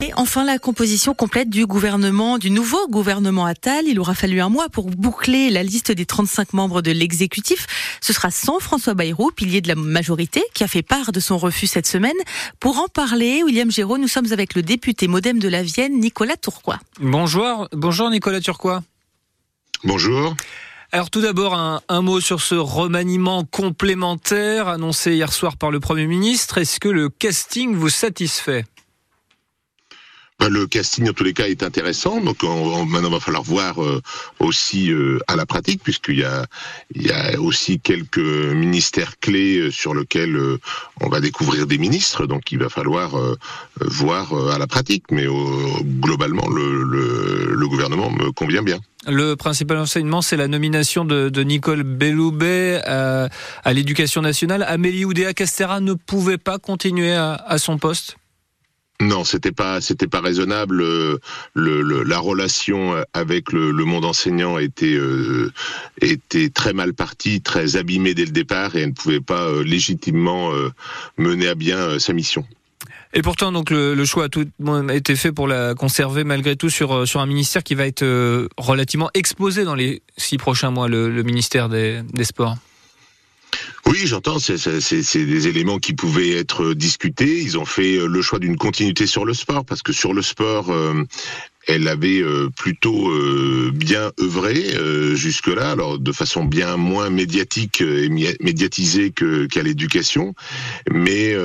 Et enfin, la composition complète du gouvernement, du nouveau gouvernement Attal. Il aura fallu un mois pour boucler la liste des 35 membres de l'exécutif. Ce sera sans François Bayrou, pilier de la majorité, qui a fait part de son refus cette semaine. Pour en parler, William Géraud, nous sommes avec le député modem de la Vienne, Nicolas Tourcoing. Bonjour, bonjour Nicolas Turquois. Bonjour. Alors tout d'abord, un, un, mot sur ce remaniement complémentaire annoncé hier soir par le Premier ministre. Est-ce que le casting vous satisfait? Ben, le casting, en tous les cas, est intéressant. Donc, on, maintenant, va falloir voir euh, aussi euh, à la pratique, puisqu'il y a, aussi quelques ministères clés euh, sur lesquels on va découvrir des ministres. Donc, il va falloir voir à la pratique. Mais globalement, le, gouvernement me convient bien. Le principal enseignement, c'est la nomination de, Nicole Belloubet à, l'éducation nationale. Amélie Oudéa-Castera ne pouvait pas continuer à son poste? Non, c'était pas, c'était pas raisonnable. Le, le, la relation avec le, monde enseignant était euh, était très mal partie, très abîmée dès le départ, et elle ne pouvait pas euh, légitimement euh, mener à bien euh, sa mission. Et pourtant, donc le, choix a tout été fait pour la conserver malgré tout sur sur un ministère qui va être euh, relativement exposé dans les six prochains mois, le, le ministère des, des Sports. Oui, j'entends. C'est des éléments qui pouvaient être discutés. Ils ont fait le choix d'une continuité sur le sport parce que sur le sport, euh, elle avait euh, plutôt euh, bien œuvré euh, jusque-là, alors de façon bien moins médiatique et médiatisée que qu'à l'éducation, mais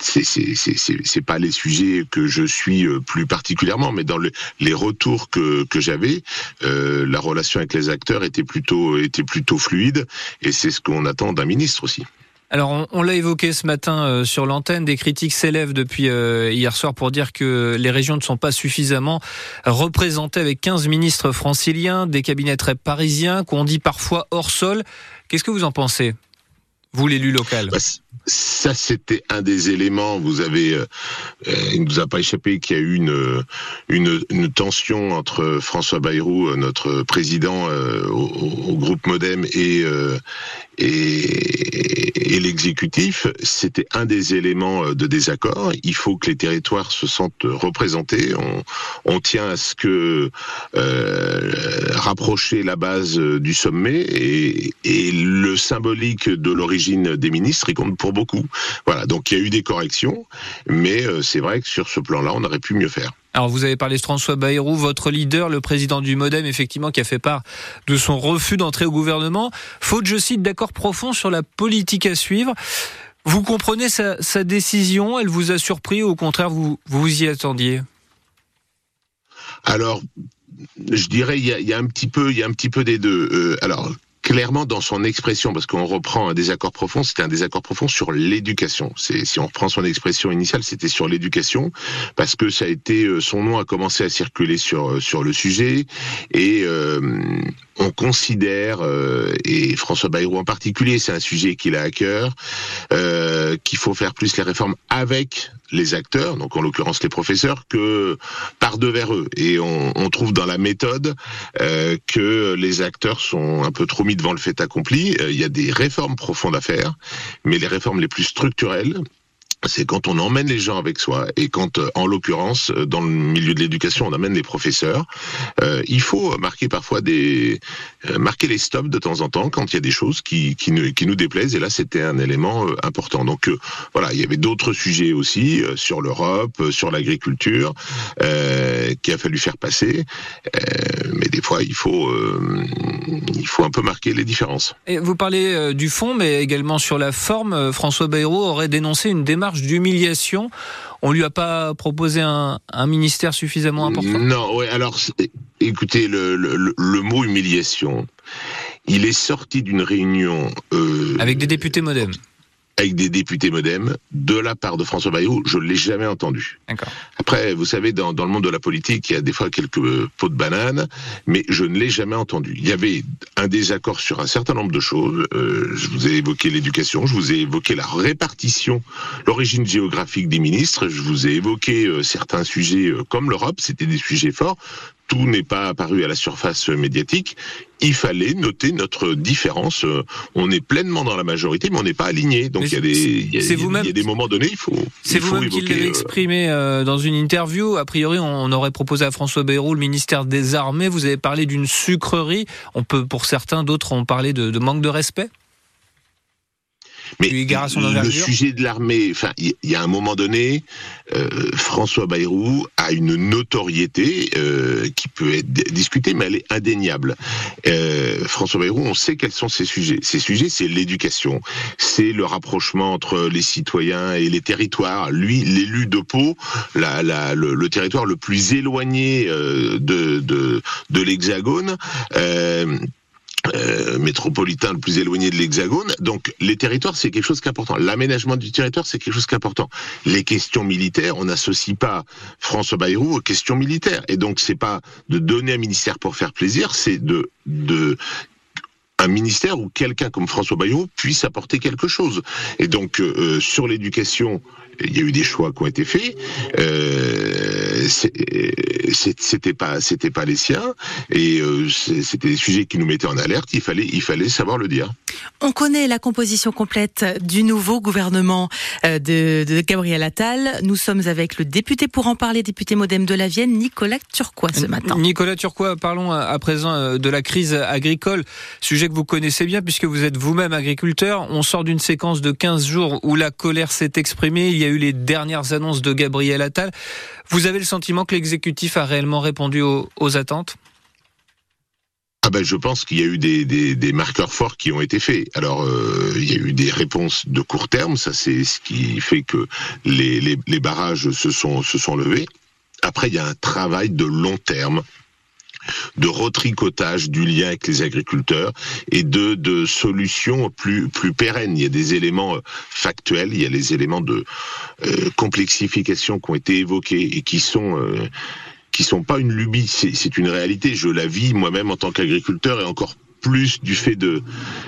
c'est pas les sujets que je suis plus particulièrement, mais dans le, les retours que que j'avais, la relation avec les acteurs était plutôt était plutôt fluide, et c'est ce qu'on attend d'un ministre aussi. Alors, on, l'a évoqué ce matin euh, sur l'antenne, des critiques s'élèvent depuis euh, hier soir pour dire que les régions ne sont pas suffisamment représentées avec 15 ministres franciliens, des cabinets très parisiens, qu'on dit parfois hors sol. Qu'est-ce que vous en pensez, vous l'élu local bah, ça, c'était un des éléments. Vous avez, euh, il ne nous a pas échappé qu'il y a eu une, tension entre François Bayrou, notre président euh, au, groupe Modem, et, euh, l'exécutif. C'était un des éléments de désaccord. Il faut que les territoires se sentent représentés. On, tient à ce que rapprocher la base du sommet et, le symbolique de l'origine des ministres, il pour beaucoup. Voilà, donc il y a eu des corrections, mais euh, c'est vrai que sur ce plan-là, on aurait pu mieux faire. Alors vous avez parlé de François Bayrou, votre leader, le président du Modem, effectivement, qui a fait part de son refus d'entrer au gouvernement, faute, je cite, d'accord profond sur la politique à suivre. Vous comprenez sa, sa décision? Elle vous a surpris ou au contraire, vous vous y attendiez? Alors, je dirais il y, a, il y a, un petit peu, il y a un petit peu des deux. Euh, alors clairement dans son expression, parce qu'on reprend un désaccord profond, c'était un désaccord profond sur l'éducation. Si on reprend son expression initiale, c'était sur l'éducation, parce que ça a été son nom a commencé à circuler sur sur le sujet et euh, on considère euh, et François Bayrou en particulier, c'est un sujet qu'il a à cœur, euh, qu'il faut faire plus les réformes avec les acteurs, donc en l'occurrence les professeurs, que par devers eux. Et on, trouve dans la méthode euh, que les acteurs sont un peu trop mis devant le fait accompli. Il y a des réformes profondes à faire, mais les réformes les plus structurelles, c'est quand on emmène les gens avec soi et quand, en l'occurrence, dans le milieu de l'éducation, on amène les professeurs. Euh, il faut marquer parfois des euh, marquer les stops de temps en temps quand il y a des choses qui qui, ne, qui nous déplaisent. Et là, c'était un élément euh, important. Donc euh, voilà, il y avait d'autres sujets aussi euh, sur l'Europe, sur l'agriculture, qu'il a fallu faire passer. mais des fois, il faut il faut un peu marquer les différences. Vous parlez du fond, mais également sur la forme. François Bayrou aurait dénoncé une démarche d'humiliation. On lui a pas proposé un, un ministère suffisamment important? Non, ouais. Alors, écoutez, le, le, le, mot humiliation, il est sorti d'une réunion euh, avec des députés MoDem avec des députés modem de la part de François Bayrou, je ne l'ai jamais entendu. Après, vous savez, dans, dans, le monde de la politique, il y a des fois quelques pots de banane, mais je ne l'ai jamais entendu. Il y avait un désaccord sur un certain nombre de choses. Euh, je vous ai évoqué l'éducation, je vous ai évoqué la répartition, l'origine géographique des ministres, je vous ai évoqué euh, certains sujets euh, comme l'Europe, c'était des sujets forts tout n'est pas apparu à la surface médiatique, il fallait noter notre différence. On est pleinement dans la majorité, mais on n'est pas aligné. Donc il y a des, il y a, il y a des moments donnés, il faut. C'est vous-même qui l'avez exprimé dans une interview. A priori, on aurait proposé à François Bayrou le ministère des Armées. Vous avez parlé d'une sucrerie. On peut, pour certains, d'autres ont parlé de, de manque de respect? Mais le sujet de l'armée, enfin, il y, a un moment donné, euh, François Bayrou a une notoriété euh, qui peut être discutée, mais elle est indéniable. Euh, François Bayrou, on sait quels sont ses sujets. Ses sujets, c'est l'éducation, c'est le rapprochement entre les citoyens et les territoires. Lui, l'élu de Pau, la, la, le, le, territoire le plus éloigné de, de, de l'Hexagone. Euh, métropolitain le plus éloigné de l'Hexagone. Donc les territoires, c'est quelque chose qu'important. L'aménagement du territoire, c'est quelque chose qu'important. Les questions militaires, on n'associe pas François Bayrou aux questions militaires. Et donc c'est pas de donner un ministère pour faire plaisir, c'est de de un ministère où quelqu'un comme François Bayrou puisse apporter quelque chose. Et donc euh, sur l'éducation, il y a eu des choix qui ont été faits. Euh, c'était pas, c'était pas les siens, et euh, c'était des sujets qui nous mettaient en alerte. Il fallait, il fallait savoir le dire. On connaît la composition complète du nouveau gouvernement euh, de, de, Gabriel Attal. Nous sommes avec le député pour en parler, député modem de la Vienne, Nicolas Turquois ce matin. Nicolas Turquois, parlons à présent euh, de la crise agricole, sujet vous connaissez bien puisque vous êtes vous-même agriculteur. On sort d'une séquence de 15 jours où la colère s'est exprimée. Il y a eu les dernières annonces de Gabriel Attal. Vous avez le sentiment que l'exécutif a réellement répondu aux, attentes? Ah ben, je pense qu'il y a eu des, marqueurs forts qui ont été faits. Alors, euh, il y a eu des réponses de court terme, ça c'est ce qui fait que les, barrages se sont levés. Après, il y a un travail de long terme de retricotage du lien avec les agriculteurs et de, solutions plus, pérennes. Il y a des éléments euh, factuels, il y a les éléments de euh, complexification qui ont été évoqués et qui sont... Euh, qui sont pas une lubie, c'est une réalité. Je la vis moi-même en tant qu'agriculteur et encore plus du fait de,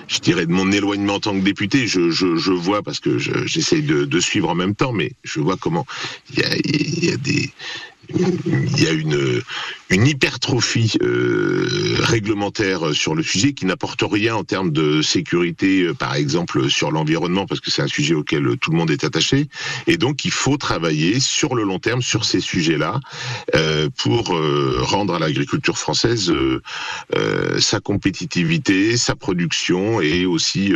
je dirais, de mon éloignement en tant que député. Je, vois parce que j'essaye de, suivre en même temps, mais je vois comment il y a des il y a une, une hypertrophie euh, réglementaire sur le sujet qui n'apporte rien en termes de sécurité, euh, par exemple sur l'environnement, parce que c'est un sujet auquel tout le monde est attaché. Et donc il faut travailler sur le long terme sur ces sujets-là euh, pour euh, rendre à l'agriculture française euh, euh, sa compétitivité, sa production et aussi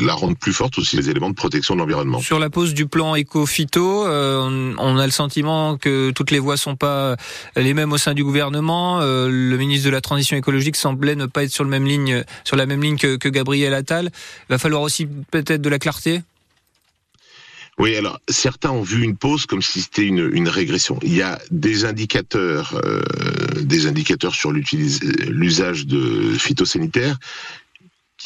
la rendre plus forte aussi les éléments de protection de l'environnement. Sur la pose du plan éco-phyto, on a le sentiment que toutes les voix sont pas les mêmes au sein du gouvernement. Euh, le ministre de la Transition écologique semblait ne pas être sur, la même ligne que, Gabriel Attal. Il va falloir aussi peut-être de la clarté oui, alors certains ont vu une pause comme si c'était une, une, régression. Il y a des indicateurs, euh, des indicateurs sur l'usage de phytosanitaires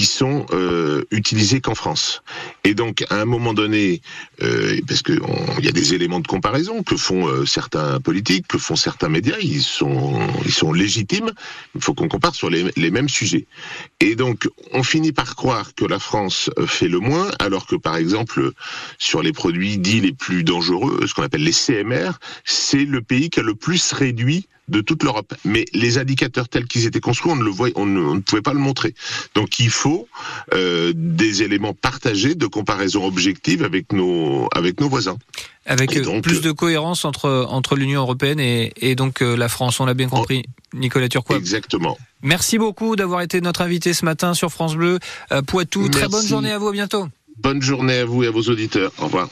qui sont euh, utilisés qu'en France. Et donc, à un moment donné, euh, parce qu'il y a des éléments de comparaison que font euh, certains politiques, que font certains médias, ils sont, ils sont légitimes. Il faut qu'on compare sur les, les, mêmes sujets. Et donc, on finit par croire que la France fait le moins, alors que, par exemple, sur les produits dits les plus dangereux, ce qu'on appelle les CMR, c'est le pays qui a le plus réduit de toute l'Europe. Mais les indicateurs tels qu'ils étaient construits, on ne le voyait, on ne, pouvait pas le montrer. Donc il faut euh, des éléments partagés de comparaison objective avec nos avec nos voisins. Avec euh, plus de cohérence entre entre l'Union européenne et, et donc euh, la France, on l'a bien compris. Nicolas Turquois. Exactement. Merci beaucoup d'avoir été notre invité ce matin sur France Bleu Poitou. Très bonne journée à vous, à bientôt. Bonne journée à vous et à vos auditeurs. Au revoir.